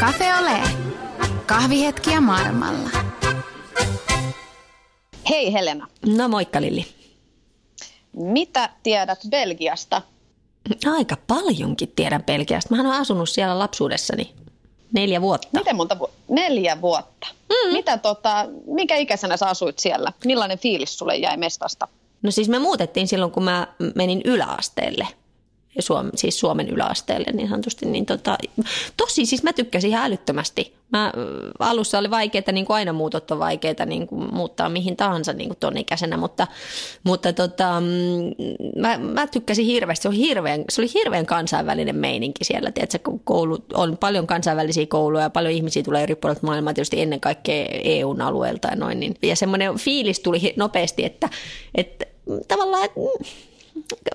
Cafe Ole. Kahvihetkiä maailmalla. Hei Helena, No moikka Lilli. mitä tiedät Belgiasta? Aika paljonkin tiedän Belgiasta. Mähän olen asunut siellä lapsuudessani neljä vuotta. Miten monta vu- Neljä vuotta. Mm. Mitä tota, mikä ikäisenä sä asuit siellä? Millainen fiilis sulle jäi mestasta? No siis me muutettiin silloin, kun mä menin yläasteelle. Suom, siis Suomen yläasteelle niin sanotusti, niin tota, tosi siis mä tykkäsin ihan älyttömästi. Mä, alussa oli vaikeaa, niin kuin aina muutot on vaikeita niin kuin muuttaa mihin tahansa niin kuin ton ikäisenä, mutta, mutta tota, mm, mä, mä, tykkäsin hirveästi. Se oli hirveän, se oli hirveän kansainvälinen meininki siellä. Tiedätkö, kun koulu, on paljon kansainvälisiä kouluja, paljon ihmisiä tulee eri puolilta maailmaa, tietysti ennen kaikkea EUn alueelta ja noin. Niin. Ja semmoinen fiilis tuli nopeasti, että, että tavallaan, että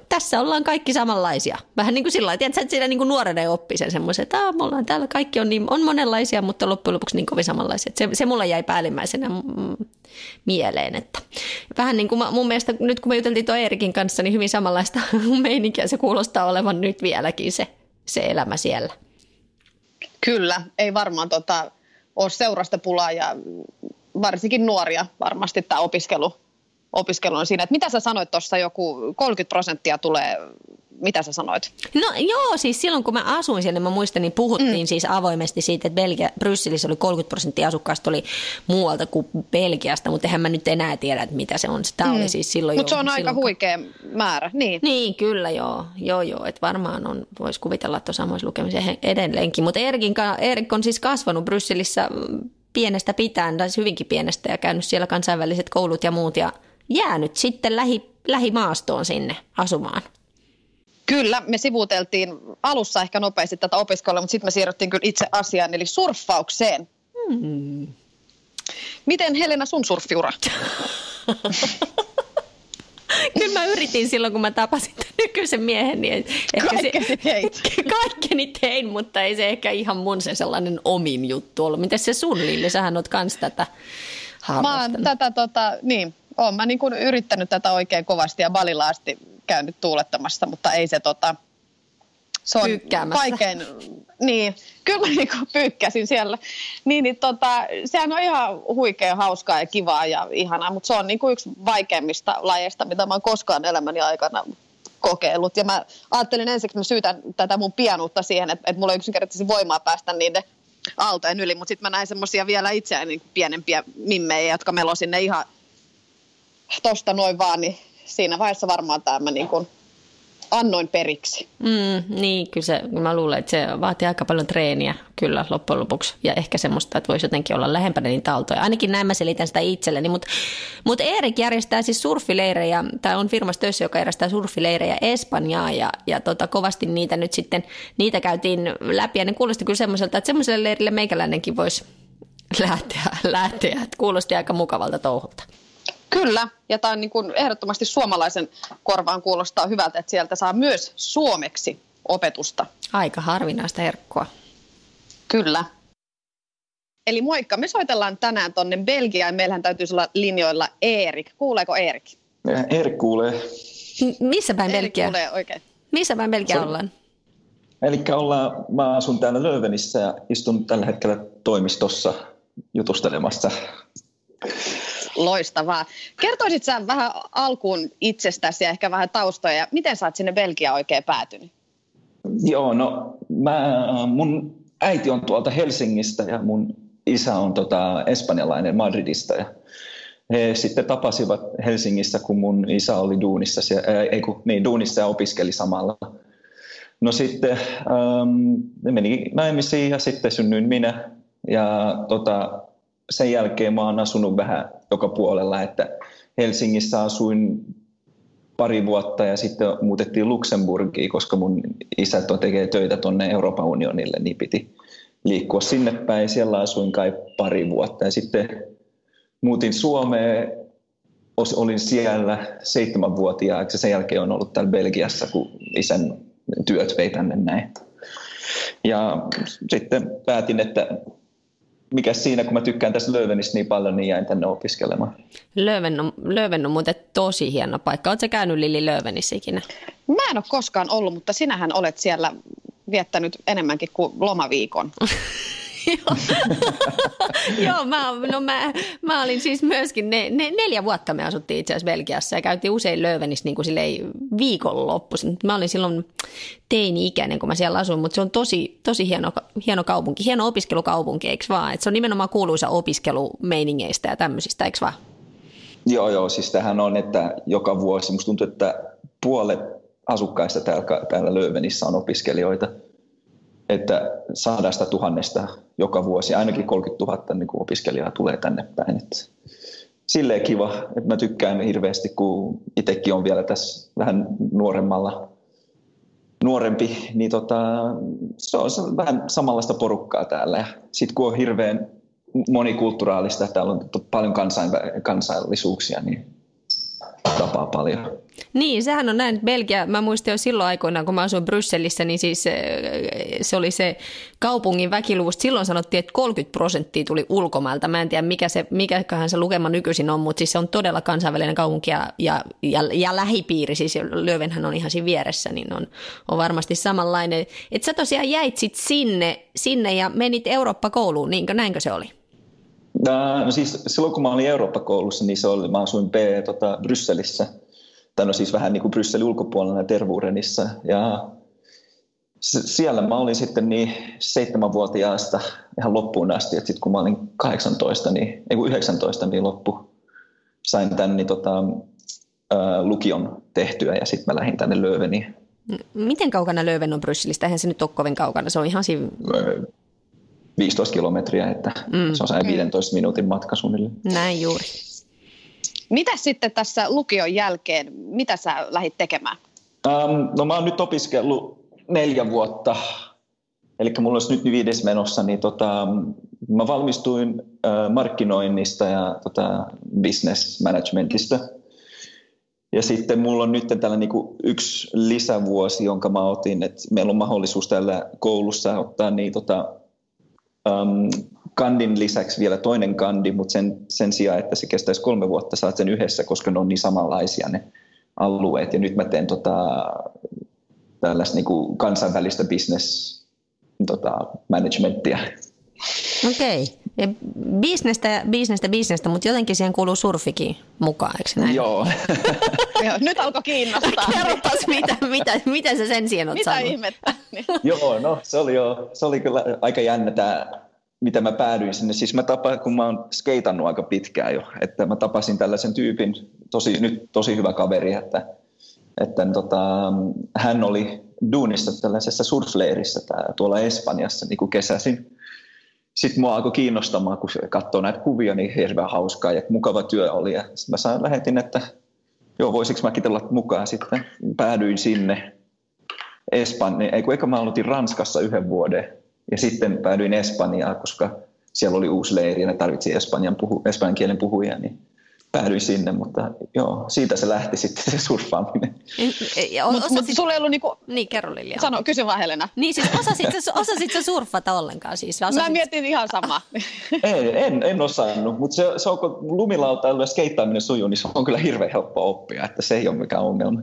tässä ollaan kaikki samanlaisia. Vähän niin kuin sillä lailla, että siinä niin kuin nuorena oppii sen semmoisen, että me ollaan täällä kaikki on, niin, on monenlaisia, mutta loppujen lopuksi niin kovin samanlaisia. Se, se mulla jäi päällimmäisenä mm, mieleen. Että vähän niin kuin mun mielestä nyt kun me juteltiin tuon Eerikin kanssa, niin hyvin samanlaista meininkiä se kuulostaa olevan nyt vieläkin se, se elämä siellä. Kyllä, ei varmaan tota, ole seurasta pulaa ja varsinkin nuoria varmasti tämä opiskelu, opiskelu on siinä. Et mitä sä sanoit tuossa, joku 30 prosenttia tulee, mitä sä sanoit? No joo, siis silloin kun mä asuin siellä, niin mä muistan, niin puhuttiin mm. siis avoimesti siitä, että Belgia, Brysselissä oli 30 prosenttia asukkaista oli muualta kuin Belgiasta, mutta eihän mä nyt enää tiedä, että mitä se on. Tämä mm. oli siis silloin Mutta se on silloin, aika kun... huikea määrä, niin. Niin, kyllä joo, joo, joo että varmaan on, voisi kuvitella tuossa samoissa lukemisen edelleenkin, mutta Erik on siis kasvanut Brysselissä pienestä pitäen, tai siis hyvinkin pienestä ja käynyt siellä kansainväliset koulut ja muut ja jäänyt sitten lähi, lähimaastoon sinne asumaan. Kyllä, me sivuuteltiin alussa ehkä nopeasti tätä opiskelua, mutta sitten me siirryttiin kyllä itse asiaan, eli surffaukseen. Hmm. Miten Helena sun surffiura? Kyllä mä yritin silloin, kun mä tapasin tämän nykyisen miehen. Niin ehkä Kaikkeni se, teit. Kaikkeni tein, mutta ei se ehkä ihan mun se sellainen omin juttu ollut. Miten se sun, Lilli? Sähän oot kans tätä Mä oon tätä, tota, niin, oon mä niin kuin yrittänyt tätä oikein kovasti ja Balilla asti käynyt tuulettamassa, mutta ei se tota, se on vaikein, niin, kyllä niin kuin pyykkäsin siellä. Niin, niin tota, sehän on ihan huikea, hauskaa ja kivaa ja ihanaa, mutta se on niin kuin yksi vaikeimmista lajeista, mitä mä oon koskaan elämäni aikana kokeillut. Ja mä ajattelin ensiksi, että mä syytän tätä mun pianuutta siihen, että, että mulla ei yksinkertaisesti voimaa päästä niiden aaltojen yli, mutta sitten mä näin semmoisia vielä itseään niin pienempiä mimmejä, jotka melo sinne ihan tosta noin vaan, niin siinä vaiheessa varmaan tämä niin kuin annoin periksi. Mm, niin, kyllä se, mä luulen, että se vaatii aika paljon treeniä kyllä loppujen lopuksi. Ja ehkä semmoista, että voisi jotenkin olla lähempänä niitä aaltoja. Ainakin näin mä selitän sitä itselleni. Mutta mut Erik järjestää siis surfileirejä, tai on firmassa töissä, joka järjestää surfileirejä Espanjaa. Ja, ja tota, kovasti niitä nyt sitten, niitä käytiin läpi. Ja ne kuulosti kyllä semmoiselta, että semmoiselle leirille meikäläinenkin voisi lähteä. lähteä. Kuulosti aika mukavalta touhulta. Kyllä, ja tämä on niin kuin ehdottomasti suomalaisen korvaan kuulostaa hyvältä, että sieltä saa myös suomeksi opetusta. Aika harvinaista herkkua. Kyllä. Eli moikka, me soitellaan tänään tonne Belgiaan. Meillähän täytyisi olla linjoilla Erik. Kuuleeko Erik? Erik kuulee. M- missä päin Belgia? kuulee oikein. Missä päin Belgia Se... ollaan? Eli ollaan, mä asun täällä Löövenissä ja istun tällä hetkellä toimistossa jutustelemassa Loistavaa. Kertoisit sä vähän alkuun itsestäsi ja ehkä vähän taustoja. Miten sä oot sinne Belgiaan oikein päätynyt? Joo, no mä, mun äiti on tuolta Helsingistä ja mun isä on tota, espanjalainen Madridista. Ja he sitten tapasivat Helsingissä, kun mun isä oli duunissa, ää, ei kun, niin, duunissa ja opiskeli samalla. No sitten ähm, meni naimisiin ja sitten synnyin minä. Ja tota, sen jälkeen mä oon asunut vähän joka puolella, että Helsingissä asuin pari vuotta ja sitten muutettiin Luxemburgiin, koska mun isä tekee töitä tuonne Euroopan unionille, niin piti liikkua sinne päin. Siellä asuin kai pari vuotta ja sitten muutin Suomeen, olin siellä seitsemänvuotiaaksi ja sen jälkeen on ollut täällä Belgiassa, kun isän työt vei tänne näin. Ja sitten päätin, että mikä siinä, kun mä tykkään tästä Löövenistä niin paljon, niin jäin tänne opiskelemaan. Lööven on, Lööven on muuten tosi hieno paikka. Oletko käynyt Lili Löövenissä ikinä? Mä en ole koskaan ollut, mutta sinähän olet siellä viettänyt enemmänkin kuin lomaviikon. Joo, mä, no mä, mä olin siis myöskin, ne, ne, neljä vuotta me asuttiin itse asiassa Belgiassa ja käytiin usein Löövenissä niin kuin viikonloppuisin. Mä olin silloin teini-ikäinen, kun mä siellä asuin, mutta se on tosi, tosi hieno, hieno kaupunki, hieno opiskelukaupunki, eikö vaan? Et se on nimenomaan kuuluisa opiskelumeiningeistä ja tämmöisistä, eikö vaan? Joo, joo, siis tähän on, että joka vuosi, musta tuntuu, että puolet asukkaista täällä, täällä Löövenissä on opiskelijoita – että sadasta tuhannesta joka vuosi, ainakin 30 000 niin kuin opiskelijaa tulee tänne päin. Että silleen kiva, että mä tykkään hirveästi, kun itsekin on vielä tässä vähän nuoremmalla, nuorempi, niin tota, se on vähän samanlaista porukkaa täällä. Sitten kun on hirveän monikulttuuraalista, täällä on paljon kansainvälisuuksia, niin tapaa paljon. Niin, sehän on näin. Belgia, mä muistin jo silloin aikoinaan, kun mä asuin Brysselissä, niin siis eh, se oli se kaupungin väkiluvusta. Silloin sanottiin, että 30 prosenttia tuli ulkomailta. Mä en tiedä, mikä se, mikäköhän se lukema nykyisin on, mutta siis se on todella kansainvälinen kaupunki ja, ja, ja, ja lähipiiri. Siis Löövenhän on ihan siinä vieressä, niin on, on varmasti samanlainen. Että sä tosiaan jäit sit sinne, sinne ja menit Eurooppa-kouluun, niinkö, näinkö se oli? No siis silloin kun mä olin Eurooppa-koulussa, niin se oli, mä asuin B, tota, Brysselissä – tai no siis vähän niin kuin Brysselin ulkopuolella Tervurenissa. Ja siellä mä olin sitten niin seitsemänvuotiaasta ihan loppuun asti, että sitten kun mä olin 18, niin, ei kun 19, niin loppu sain tänne niin tota, lukion tehtyä ja sitten mä lähdin tänne Lööveniin. Miten kaukana Lööven on Brysselistä? Eihän se nyt ole kovin kaukana, se on ihan siinä... 15 kilometriä, että mm. se on 15 minuutin matka suunnilleen. Näin juuri. Mitä sitten tässä lukion jälkeen, mitä sä lähdit tekemään? Um, no mä oon nyt opiskellut neljä vuotta, eli mulla olisi nyt viides menossa, niin tota, mä valmistuin uh, markkinoinnista ja tota, business managementista. Ja sitten mulla on nyt tällä niin kuin yksi lisävuosi, jonka mä otin, että meillä on mahdollisuus tällä koulussa ottaa niin, tota, um, kandin lisäksi vielä toinen kandi, mutta sen, sen sijaan, että se kestäisi kolme vuotta, saat sen yhdessä, koska ne on niin samanlaisia ne alueet. Ja nyt mä teen tota, tällaista niin kuin kansainvälistä business tota, managementtia. Okei. Okay. Bisnestä, bisnestä, bisnestä, mutta jotenkin siihen kuuluu surfikin mukaan, eikö näin? Joo. Joo nyt alkoi kiinnostaa. Kerropas, mitä, mitä, mitä sä sen siihen oot Mitä saanut? ihmettä? Joo, no se oli, jo, se oli kyllä aika jännä tämä mitä mä päädyin sinne. Siis mä tapasin, kun mä oon skeitannut aika pitkään jo, että mä tapasin tällaisen tyypin, tosi, nyt tosi hyvä kaveri, että, että tota, hän oli duunissa tällaisessa surfleirissä tää, tuolla Espanjassa niin kuin kesäisin. Sitten mua alkoi kiinnostamaan, kun katsoo näitä kuvia, niin hirveän hauskaa ja mukava työ oli. Sitten mä sain, lähetin, että joo, voisiko mäkin tulla mukaan. Sitten päädyin sinne Espanjaan, ei kun eikä mä aloitin Ranskassa yhden vuoden ja sitten päädyin Espanjaan, koska siellä oli uusi leiri ja ne tarvitsi espanjan, puhu, espanjan kielen puhujia, niin päädyin sinne, mutta joo, siitä se lähti sitten se surffaaminen. Mutta mut sulla ei ollut niinku... Niin, kerro Lilja. Sano, kysy vaan Helena. Niin siis osasit, osasit sä surffata ollenkaan siis? Osasit... Mä mietin ihan sama. en, en, en osannut, mutta se, se on, kun lumilautailu ja skeittaaminen sujuu, niin se on kyllä hirveän helppo oppia, että se ei ole mikään ongelma.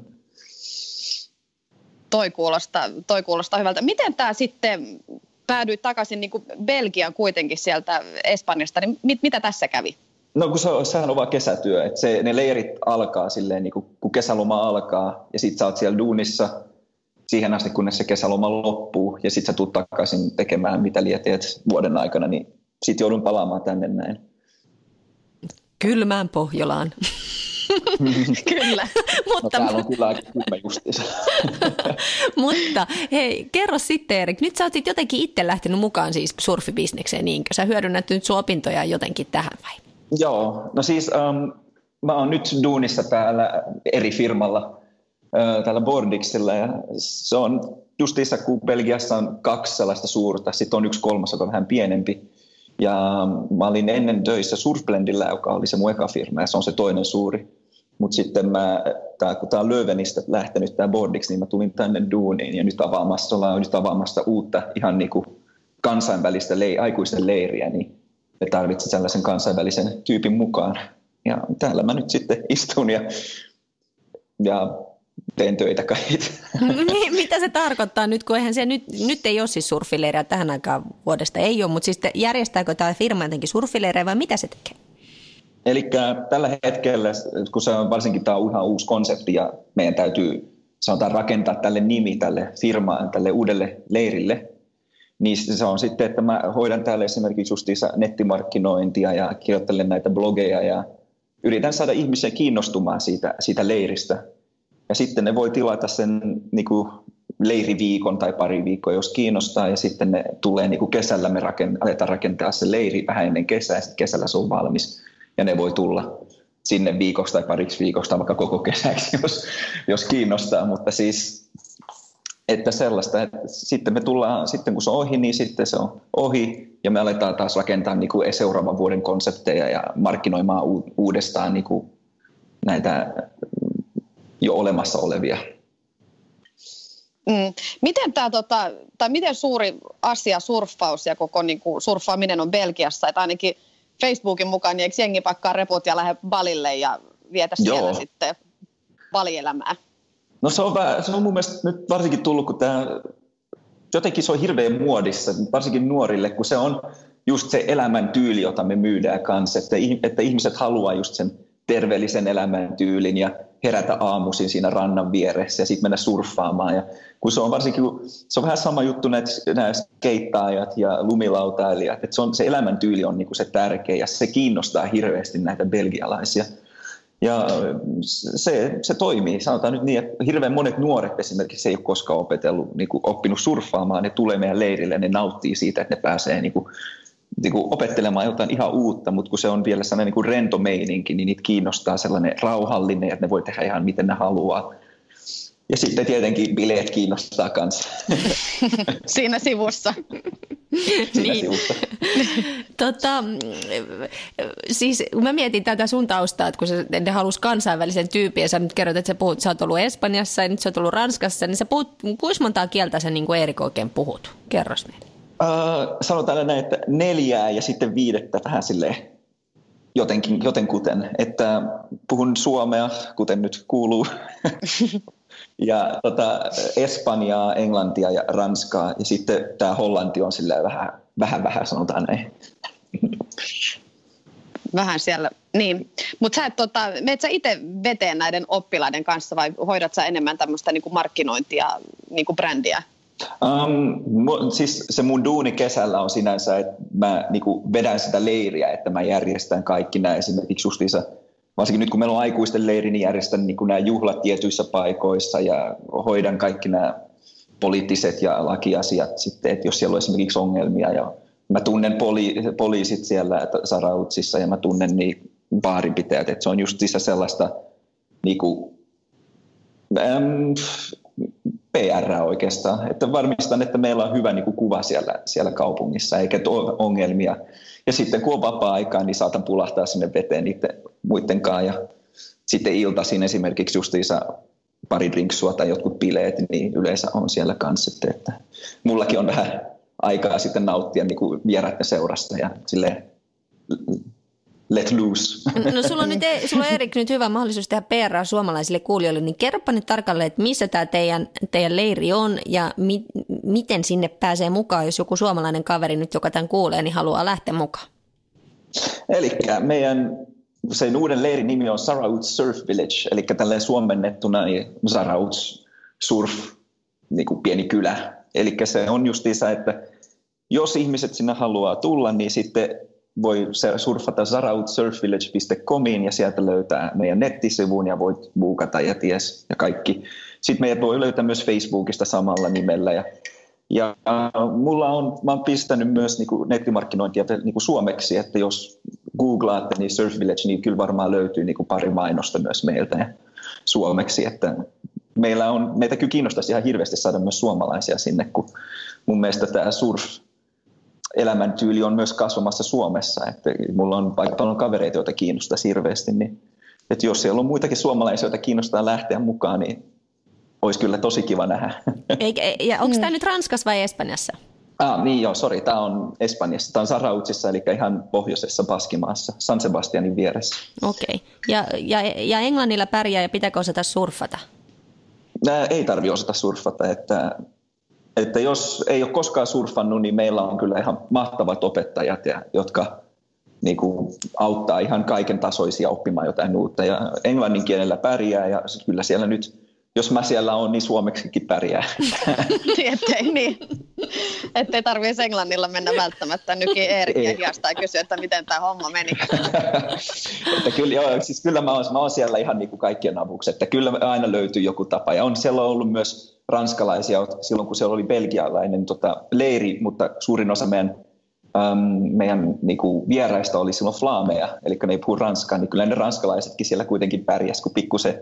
Toi kuulostaa, toi kuulostaa hyvältä. Miten tämä sitten päädyit takaisin niin kuin Belgiaan kuitenkin sieltä Espanjasta, niin mit, mitä tässä kävi? No kun se, sehän on vaan kesätyö, että se, ne leirit alkaa silleen, niin kuin, kun kesäloma alkaa ja sit sä oot siellä duunissa siihen asti, kunnes se kesäloma loppuu ja sit sä tuut takaisin tekemään mitä liian teet vuoden aikana, niin sit joudun palaamaan tänne näin. Kylmään Pohjolaan. kyllä. Mutta, no, täällä on kyllä aika justiinsa. Mutta hei, kerro sitten Erik, nyt sä oot jotenkin itse lähtenyt mukaan siis surfibisnekseen, niinkö? Sä hyödynnät nyt sun opintoja jotenkin tähän vai? Joo, no siis um, mä oon nyt duunissa täällä eri firmalla, uh, täällä Bordixilla ja se on justiinsa, kun Belgiassa on kaksi sellaista suurta, sitten on yksi kolmas, joka on vähän pienempi. Ja mä olin ennen töissä Surfblendillä, joka oli se mun eka firma, ja se on se toinen suuri. Mutta sitten mä, tää, kun tämä on Löövenistä lähtenyt tämä Bordix, niin mä tulin tänne duuniin ja nyt avaamassa, ollaan nyt avaamassa uutta ihan niin kuin kansainvälistä lei, aikuisten leiriä, niin me tarvitsin sellaisen kansainvälisen tyypin mukaan. Ja täällä mä nyt sitten istun ja, ja teen töitä kai Mitä se tarkoittaa nyt, kun eihän se nyt, nyt ei ole siis surfileirejä tähän aikaan vuodesta, ei ole, mutta siis järjestääkö tämä firma jotenkin surfileirejä vai mitä se tekee? Eli tällä hetkellä, kun se on varsinkin tämä on ihan uusi konsepti ja meidän täytyy sanotaan rakentaa tälle nimi tälle firmaan, tälle uudelle leirille, niin se on sitten, että mä hoidan täällä esimerkiksi justiinsa nettimarkkinointia ja kirjoittelen näitä blogeja ja yritän saada ihmisiä kiinnostumaan siitä, siitä leiristä. Ja sitten ne voi tilata sen niin kuin leiriviikon tai pari viikkoa, jos kiinnostaa, ja sitten ne tulee niin kuin kesällä, me rakent- aletaan rakentaa se leiri vähän ennen kesää, ja sitten kesällä se on valmis, ja ne voi tulla sinne viikoksi tai pariksi viikoksi tai vaikka koko kesäksi, jos, jos kiinnostaa, mutta siis että sellaista, että sitten me tullaan, sitten kun se on ohi, niin sitten se on ohi ja me aletaan taas rakentaa niin kuin seuraavan vuoden konsepteja ja markkinoimaan uudestaan niin kuin näitä jo olemassa olevia. Mm. Miten, tämä, tota, tai miten suuri asia surffaus ja koko niin kuin, surffaaminen on Belgiassa? Että ainakin Facebookin mukaan, niin eikö jengi pakkaa reput ja lähde balille ja vietä siellä Joo. sitten balielämää? No se on, se on mun mielestä nyt varsinkin tullut, kun tämä jotenkin se on hirveän muodissa, varsinkin nuorille, kun se on just se elämäntyyli, jota me myydään kanssa, että, että ihmiset haluaa just sen terveellisen elämäntyylin ja herätä aamuisin siinä rannan vieressä ja sitten mennä surffaamaan. Ja kun se on varsinkin, se on vähän sama juttu näitä, nämä ja lumilautailijat, että se, on, se elämäntyyli on niin kuin se tärkeä ja se kiinnostaa hirveästi näitä belgialaisia. Ja se, se toimii. Sanotaan nyt niin, että hirveän monet nuoret esimerkiksi ei ole koskaan opetellut, niin kuin oppinut surffaamaan. Ne tulee meidän leirille ja ne nauttii siitä, että ne pääsee niin kuin, niin kuin opettelemaan jotain ihan uutta, mutta kun se on vielä sellainen niin kuin rento meininki, niin niitä kiinnostaa sellainen rauhallinen, että ne voi tehdä ihan miten ne haluaa. Ja sitten tietenkin bileet kiinnostaa kanssa. Siinä sivussa. Siinä niin. sivussa. tota, siis kun mä mietin tätä sun taustaa, että kun sä, ne halus kansainvälisen tyypin ja sä nyt kerrot, että sä, puhut, sä oot ollut Espanjassa ja nyt sä oot ollut Ranskassa, niin sä puhut, kuinka montaa kieltä sä niin kuin Erik oikein puhut? Kerros meille. Uh, sanotaan näin, että neljää ja sitten viidettä vähän silleen jotenkin, jotenkuten, että puhun suomea, kuten nyt kuuluu, ja tota, Espanjaa, Englantia ja Ranskaa, ja sitten tämä Hollanti on silleen vähän, vähän, vähän sanotaan näin. Vähän siellä, niin. Mutta sä et, tota, meet sä itse veteen näiden oppilaiden kanssa vai hoidat sä enemmän tämmöistä niinku markkinointia, niinku brändiä? Um, siis se mun duuni kesällä on sinänsä, että mä niinku vedän sitä leiriä, että mä järjestän kaikki nämä esimerkiksi justiinsa varsinkin nyt kun meillä on aikuisten leiri, niin järjestän niin nämä juhlat tietyissä paikoissa ja hoidan kaikki nämä poliittiset ja lakiasiat sitten, että jos siellä on esimerkiksi ongelmia. Ja mä tunnen poli- poliisit siellä Sarautsissa ja mä tunnen niin baarinpitäjät, että se on just sellaista niin kuin, PR oikeastaan, että varmistan, että meillä on hyvä niin kuin, kuva siellä, siellä kaupungissa eikä ole ongelmia. Ja sitten kun on vapaa-aikaa, niin saatan pulahtaa sinne veteen niiden muiden kanssa. Ja sitten iltaisin esimerkiksi justiinsa pari drinksua tai jotkut bileet, niin yleensä on siellä kanssa. Että mullakin on vähän aikaa sitten nauttia niin kuin vieraiden seurasta ja silleen let loose. No sulla on, nyt, e- sulla on Erik nyt hyvä mahdollisuus tehdä PR suomalaisille kuulijoille, niin kerropa nyt tarkalleen, että missä tämä teidän, teidän leiri on ja mi, miten sinne pääsee mukaan, jos joku suomalainen kaveri nyt, joka tämän kuulee, niin haluaa lähteä mukaan. Eli meidän sen uuden leirin nimi on Sarauts Surf Village, eli tälleen suomennettuna niin Sarauts Surf, niin kuin pieni kylä. Eli se on justiinsa, että jos ihmiset sinne haluaa tulla, niin sitten voi surfata zarautsurfvillage.comiin ja sieltä löytää meidän nettisivun ja voit buukata ja ties ja kaikki. Sitten meidät voi löytää myös Facebookista samalla nimellä ja ja mulla on, mä oon pistänyt myös niin kuin nettimarkkinointia niin kuin suomeksi, että jos googlaatte niin Surf Village, niin kyllä varmaan löytyy niin kuin pari mainosta myös meiltä suomeksi, että meillä on, meitä kyllä kiinnostaisi ihan hirveästi saada myös suomalaisia sinne, kun mun mielestä tämä surf elämäntyyli on myös kasvamassa Suomessa. Että mulla on aika paljon kavereita, joita kiinnostaa hirveästi, niin että jos siellä on muitakin suomalaisia, joita kiinnostaa lähteä mukaan, niin olisi kyllä tosi kiva nähdä. Eikä, ja onko tämä nyt Ranskassa vai Espanjassa? Ah, niin joo, sori, tämä on Espanjassa. Tämä on Sarautsissa, eli ihan pohjoisessa Baskimaassa, San Sebastianin vieressä. Okei. Okay. Ja, ja, ja Englannilla pärjää ja pitääkö osata surfata? ei tarvitse osata surfata, että, että jos ei ole koskaan surfannut, niin meillä on kyllä ihan mahtavat opettajat, ja, jotka niin kuin, auttaa ihan kaiken tasoisia oppimaan jotain uutta. Ja englannin kielellä pärjää ja kyllä siellä nyt jos mä siellä on, niin suomeksikin pärjää. Ettei niin. Ettei tarvitsisi englannilla mennä välttämättä nyki Eerikin hiasta ja kysyä, että miten tämä homma meni. että kyllä, joo, siis kyllä mä oon, mä oon siellä ihan niin kuin kaikkien avuksi, että kyllä aina löytyy joku tapa. Ja on siellä ollut myös ranskalaisia silloin, kun siellä oli belgialainen tota, leiri, mutta suurin osa meidän Um, meidän niin kuin, vieraista oli silloin flaameja, eli ne ei puhu ranskaa, niin kyllä ne ranskalaisetkin siellä kuitenkin pärjäs, kun pikkusen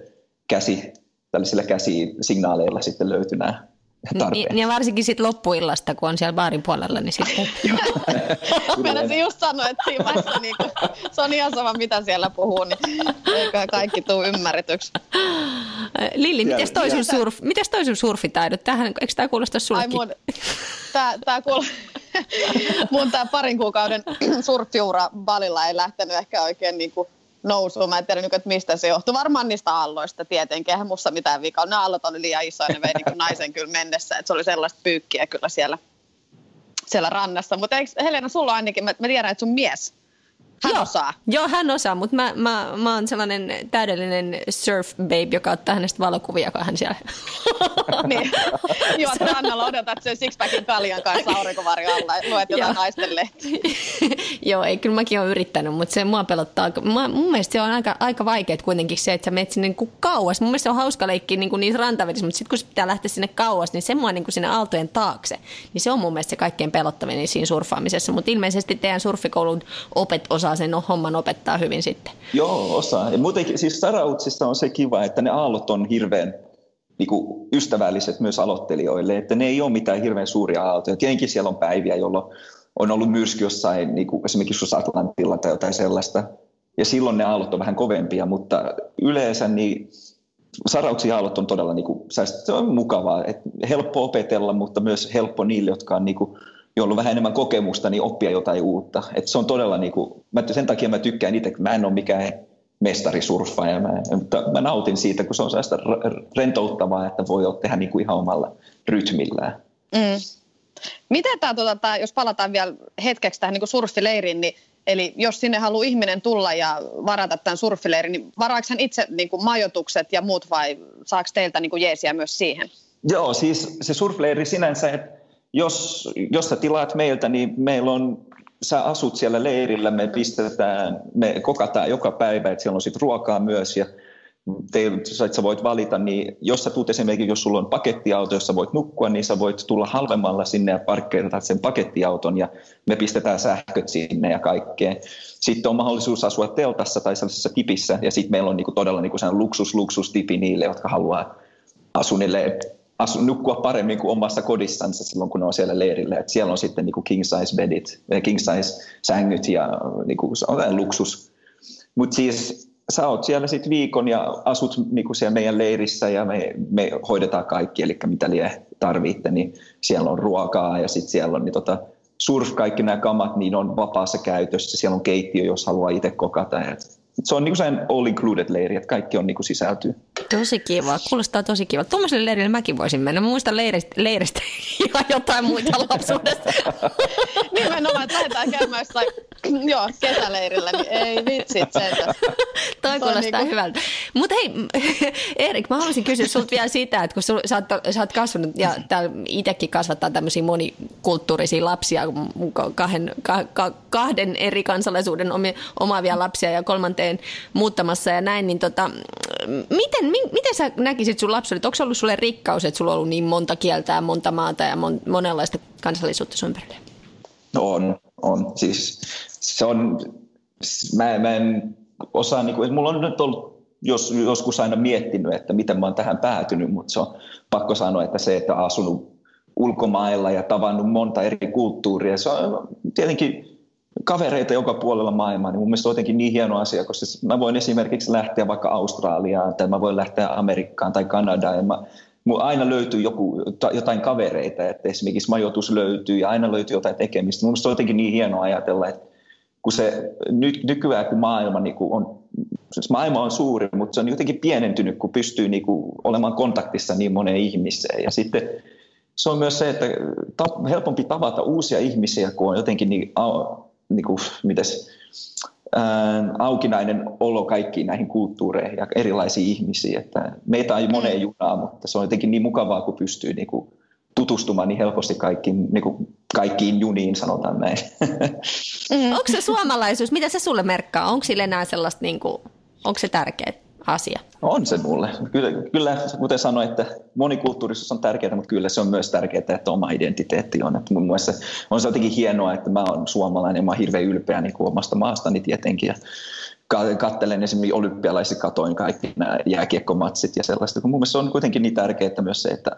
käsi tällaisilla käsisignaaleilla sitten löytyi nämä Niin, ja varsinkin sitten loppuillasta, kun on siellä baarin puolella, niin sitten... Meinasin just sanoa, että siinä vaiheessa niin kuin, se on ihan sama, mitä siellä puhuu, niin eikö kaikki tule ymmärretyksi. Lilli, miten toi, sun surf, mites toi sun surfitaidot? Tähän, eikö tämä kuulosta sullekin? Ai mun, tää, tää kuul... mun tää parin kuukauden surffiura Balilla ei lähtenyt ehkä oikein niin kuin nousuun. Mä en tiedä, että mistä se johtuu. Varmaan niistä aalloista tietenkin. Eihän musta mitään vikaa. Ne aallot oli liian isoja, ne vei niin naisen kyllä mennessä. Että se oli sellaista pyykkiä kyllä siellä, siellä rannassa. Mutta Helena, sulla ainakin, mä, mä tiedän, että sun mies hän Joo. osaa. Joo, hän osaa, mutta mä, mä, mä oon sellainen täydellinen surf babe, joka ottaa hänestä valokuvia, kun hän siellä... niin. Joo, että rannalla odotat sen sixpackin kaljan kanssa aurinkovarjo alla ja luet jotain naisten. Joo, ei, kyllä mäkin olen yrittänyt, mutta se mua pelottaa. Mä, mun mielestä se on aika, aika vaikeaa kuitenkin se, että sä menet sinne niin kauas. Mun mielestä se on hauska leikki niin kuin niissä rantavedissä, mutta sitten kun se pitää lähteä sinne kauas, niin se mua niin kuin sinne aaltojen taakse. Niin se on mun mielestä se kaikkein pelottavin siinä surffaamisessa. Mutta ilmeisesti teidän surfikoulun opet osaa sen homman opettaa hyvin sitten. Joo, osaa. Ja muutenkin siis Sarautsissa on se kiva, että ne aallot on hirveän niin kuin ystävälliset myös aloittelijoille, että ne ei ole mitään hirveän suuria aaltoja. Tietenkin siellä on päiviä, jolloin on ollut myrsky jossain, niin kuin esimerkiksi Atlantilla tai jotain sellaista, ja silloin ne aallot on vähän kovempia, mutta yleensä niin sarauksia aallot on todella, niin kuin, se on mukavaa, että helppo opetella, mutta myös helppo niille, jotka on niin kuin, joilla on vähän enemmän kokemusta, niin oppia jotain uutta. Et se on todella, niin kuin, mä, sen takia mä tykkään itse, mä en ole mikään mestarisurffaaja, mä, mutta mä nautin siitä, kun se on sellaista rentouttavaa, että voi tehdä niin kuin ihan omalla rytmillään. Mm. Miten tämä, tuota, tämä, jos palataan vielä hetkeksi tähän niin surfileiriin, niin Eli jos sinne haluaa ihminen tulla ja varata tämän surfileirin, niin varaako hän itse niin kuin majoitukset ja muut vai saako teiltä niin kuin jeesiä myös siihen? Joo, siis se surfleiri sinänsä, että jos, jos sä tilaat meiltä, niin meillä on, sä asut siellä leirillä, me pistetään, me kokataan joka päivä, että siellä on sitten ruokaa myös ja teillä, sä voit valita, niin jos sä tuut esimerkiksi, jos sulla on pakettiauto, jossa voit nukkua, niin sä voit tulla halvemmalla sinne ja parkkeerata sen pakettiauton ja me pistetään sähköt sinne ja kaikkea. Sitten on mahdollisuus asua teltassa tai sellaisessa tipissä ja sitten meillä on niinku todella niinku luksus, luksus tipi niille, jotka haluaa asunille asu, nukkua paremmin kuin omassa kodissansa silloin, kun ne on siellä leirillä. Et siellä on sitten niin king size bedit, eh, king size sängyt ja niin kuin, se on luksus. Mutta siis sä oot siellä sitten viikon ja asut niin kuin siellä meidän leirissä ja me, me hoidetaan kaikki, eli mitä lie tarvitte, niin siellä on ruokaa ja sitten siellä on niin tota, surf, kaikki nämä kamat, niin on vapaassa käytössä. Siellä on keittiö, jos haluaa itse kokata. Et se on niin kuin all included leiri, että kaikki on niin kuin sisältyy. Tosi kiva, kuulostaa tosi kiva. Tuommoiselle leirille mäkin voisin mennä. Mä muistan leiristä, leiristä ja jotain muita lapsuudesta. Nimenomaan, että lähdetään käymään jossain joo, kesäleirillä, niin ei vitsit sentä. Toi kuulostaa niinku... hyvältä. Mutta hei, Erik, mä haluaisin kysyä sulta vielä sitä, että kun sul, sä, oot, sä oot kasvanut ja itsekin kasvattaa tämmöisiä monikulttuurisia lapsia, kahden, ka, ka, kahden eri kansalaisuuden omaavia lapsia ja kolmanteen muuttamassa ja näin, niin tota, miten, mi, miten sä näkisit sun lapsuudet? Onko ollut sulle rikkaus, että sulla on ollut niin monta kieltä ja monta maata ja mon, monenlaista kansallisuutta sun ympärille? No on, on. Siis se on, mä, mä en osaa, niin kuin, mulla on nyt ollut jos, joskus aina miettinyt, että miten mä oon tähän päätynyt, mutta se on pakko sanoa, että se, että asunut ulkomailla ja tavannut monta eri kulttuuria, se on tietenkin kavereita joka puolella maailmaa, niin mun mielestä on jotenkin niin hieno asia, koska mä voin esimerkiksi lähteä vaikka Australiaan tai mä voin lähteä Amerikkaan tai Kanadaan ja mä, mulla aina löytyy joku, jotain kavereita, että esimerkiksi majoitus löytyy ja aina löytyy jotain tekemistä. Mun mielestä on jotenkin niin hienoa ajatella, että kun se nyt, nykyään kun maailma niin kun on siis maailma on suuri, mutta se on jotenkin pienentynyt, kun pystyy niinku olemaan kontaktissa niin moneen ihmiseen. Ja sitten se on myös se, että helpompi tavata uusia ihmisiä, kun on jotenkin niin, au, niinku, mites, ää, aukinainen olo kaikkiin näihin kulttuureihin ja erilaisiin ihmisiin. Että meitä ei moneen mm. junaa, mutta se on jotenkin niin mukavaa, kun pystyy niinku, tutustumaan niin helposti kaikkiin, niin kuin kaikkiin juniin, sanotaan näin. Mm. Onko se suomalaisuus, mitä se sulle merkkaa? Onko sille enää sellaista, niin kuin, onko se tärkeä asia? On se mulle. Kyllä, kyllä kuten sanoin, että monikulttuurisuus on tärkeää, mutta kyllä se on myös tärkeää, että oma identiteetti on. Että mun mielestä on se jotenkin hienoa, että mä oon suomalainen ja mä oon hirveän ylpeä niin kuin omasta maastani tietenkin. Ja kattelen esimerkiksi olympialaiset, katoin kaikki nämä jääkiekkomatsit ja sellaista, kun mun mielestä se on kuitenkin niin tärkeää myös se, että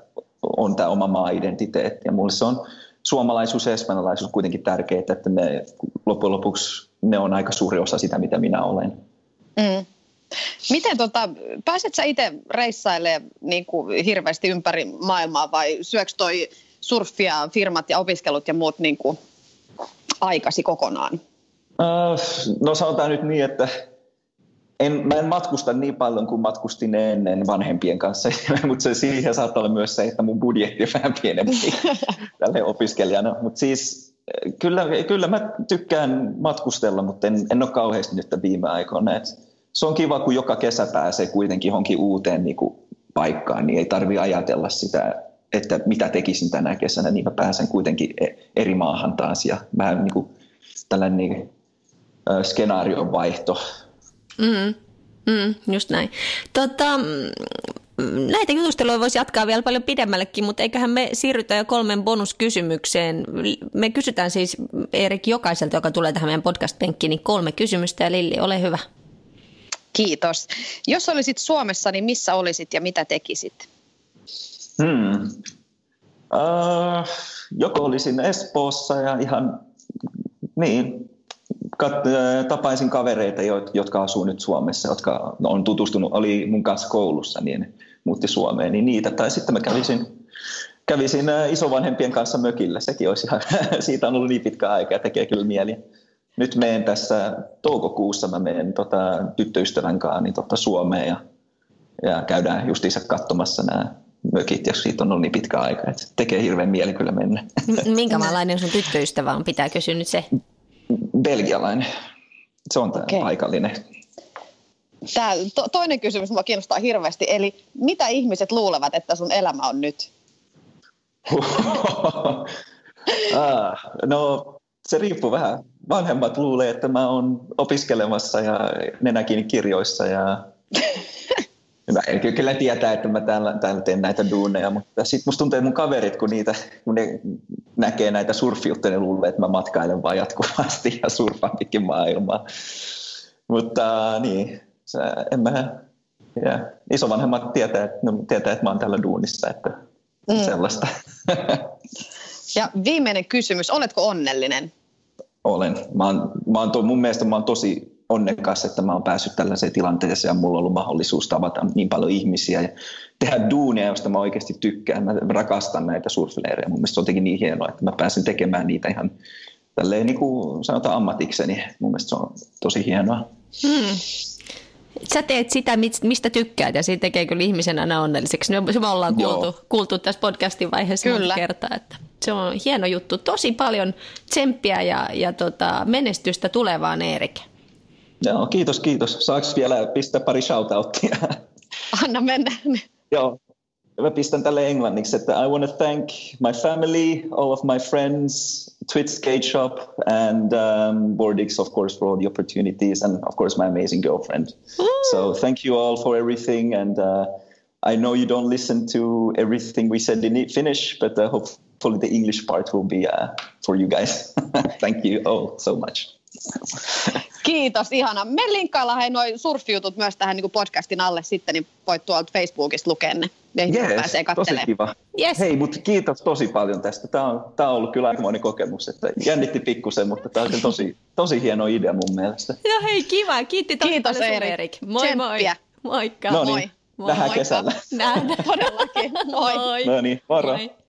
on tämä oma maa-identiteetti. Ja mulle se on suomalaisuus ja espanjalaisuus kuitenkin tärkeää, että ne loppujen lopuksi ne on aika suuri osa sitä, mitä minä olen. Mm. Miten tota, pääset sä itse reissailemaan niin kuin hirveästi ympäri maailmaa vai syöks toi surfia, firmat ja opiskelut ja muut niin kuin aikasi kokonaan? no sanotaan nyt niin, että en, mä en matkusta niin paljon kuin matkustin ennen vanhempien kanssa, mutta se siihen saattaa olla myös se, että mun budjetti on vähän pienempi tälle opiskelijana. Mutta siis kyllä, kyllä mä tykkään matkustella, mutta en, en ole kauheasti nyt viime aikoina. Et se on kiva, kun joka kesä pääsee kuitenkin johonkin uuteen niin kuin, paikkaan, niin ei tarvi ajatella sitä, että mitä tekisin tänä kesänä, niin mä pääsen kuitenkin e, eri maahan taas ja vähän niin kuin, tällainen niin, skenaarion vaihto Mm, mm, just näin. Tota, näitä jutusteluja voisi jatkaa vielä paljon pidemmällekin, mutta eiköhän me siirrytä jo kolmen bonuskysymykseen. Me kysytään siis Erik jokaiselta, joka tulee tähän meidän podcast-penkkiin, niin kolme kysymystä ja Lilli, ole hyvä. Kiitos. Jos olisit Suomessa, niin missä olisit ja mitä tekisit? Hmm. Uh, joko olisin Espoossa ja ihan niin, tapaisin kavereita, jotka asuu nyt Suomessa, jotka on tutustunut, oli mun kanssa koulussa, niin muutti Suomeen, niin niitä. Tai sitten mä kävisin, kävisin isovanhempien kanssa mökillä. Sekin olisi ihan, siitä on ollut niin pitkä aika ja tekee kyllä mieli. Nyt menen tässä toukokuussa, mä menen tota, tyttöystävän kanssa niin tota, Suomeen ja, ja käydään justiinsa katsomassa nämä mökit, ja siitä on ollut niin pitkä aika, että tekee hirveän mieli kyllä mennä. Minkälainen sun tyttöystävä on, pitää kysyä nyt se? belgialainen. Se on tämä okay. paikallinen. Tämä to, toinen kysymys minua kiinnostaa hirveästi, eli mitä ihmiset luulevat, että sun elämä on nyt? ah, no se riippuu vähän. Vanhemmat luulee, että mä oon opiskelemassa ja nenäkin kirjoissa ja Mä en kyllä tietää, että mä täällä, täällä teen näitä duuneja, mutta sitten musta tuntuu, että mun kaverit, kun, niitä, kun ne näkee näitä surfijuttuja, ne luulee, että mä matkailen vaan jatkuvasti ja surfaan pitkin maailmaa. Mutta niin, se, en mä, ja isovanhemmat tietää, että, no, tietää, että mä oon täällä duunissa, että mm. sellaista. Ja viimeinen kysymys, oletko onnellinen? Olen. Mä oon, mä oon to, mun mielestä mä oon tosi onnekas, että mä oon päässyt tällaiseen tilanteeseen ja mulla on ollut mahdollisuus tavata niin paljon ihmisiä ja tehdä duunia, josta mä oikeasti tykkään. Mä rakastan näitä surfileirejä. Mun mielestä se on jotenkin niin hienoa, että mä pääsin tekemään niitä ihan tälleen niin kuin sanotaan ammatikseni. Mun mielestä se on tosi hienoa. Hmm. Sä teet sitä, mistä tykkäät ja siitä tekee kyllä ihmisen aina onnelliseksi. Se me ollaan kuultu, kuultu tässä podcastin vaiheessa kyllä. kertaa, että se on hieno juttu. Tosi paljon tsemppiä ja, ja tota, menestystä tulevaan Erik. Joo, kiitos, kiitos. Saako vielä pistää pari shoutouttia? Anna mennä. Joo, mä pistän tälle englanniksi, että I want to thank my family, all of my friends, Twitch Skate Shop, and um, Bordix, of course, for all the opportunities, and of course, my amazing girlfriend. So thank you all for everything, and uh, I know you don't listen to everything we said in Finnish, but uh, hopefully the English part will be uh, for you guys. thank you all so much. Kiitos, ihana. Me linkkaillaan hei noin surfijutut myös tähän niin podcastin alle sitten, niin voit tuolta Facebookista lukea ne. Yes, pääsee tosi kiva. Yes. Hei, mutta kiitos tosi paljon tästä. Tämä on, tämä on ollut kyllä aikamoinen kokemus. Että jännitti pikkusen, mutta tämä on tosi, tosi hieno idea mun mielestä. Joo, hei, kiva. Kiitti tosi kiitos, paljon Erik. Erik. Moi Tsemppiä. moi. Moikka. No niin, moi. nähdään kesällä. Nähdään. Todellakin. Moi. moi. No niin, moro. Moi.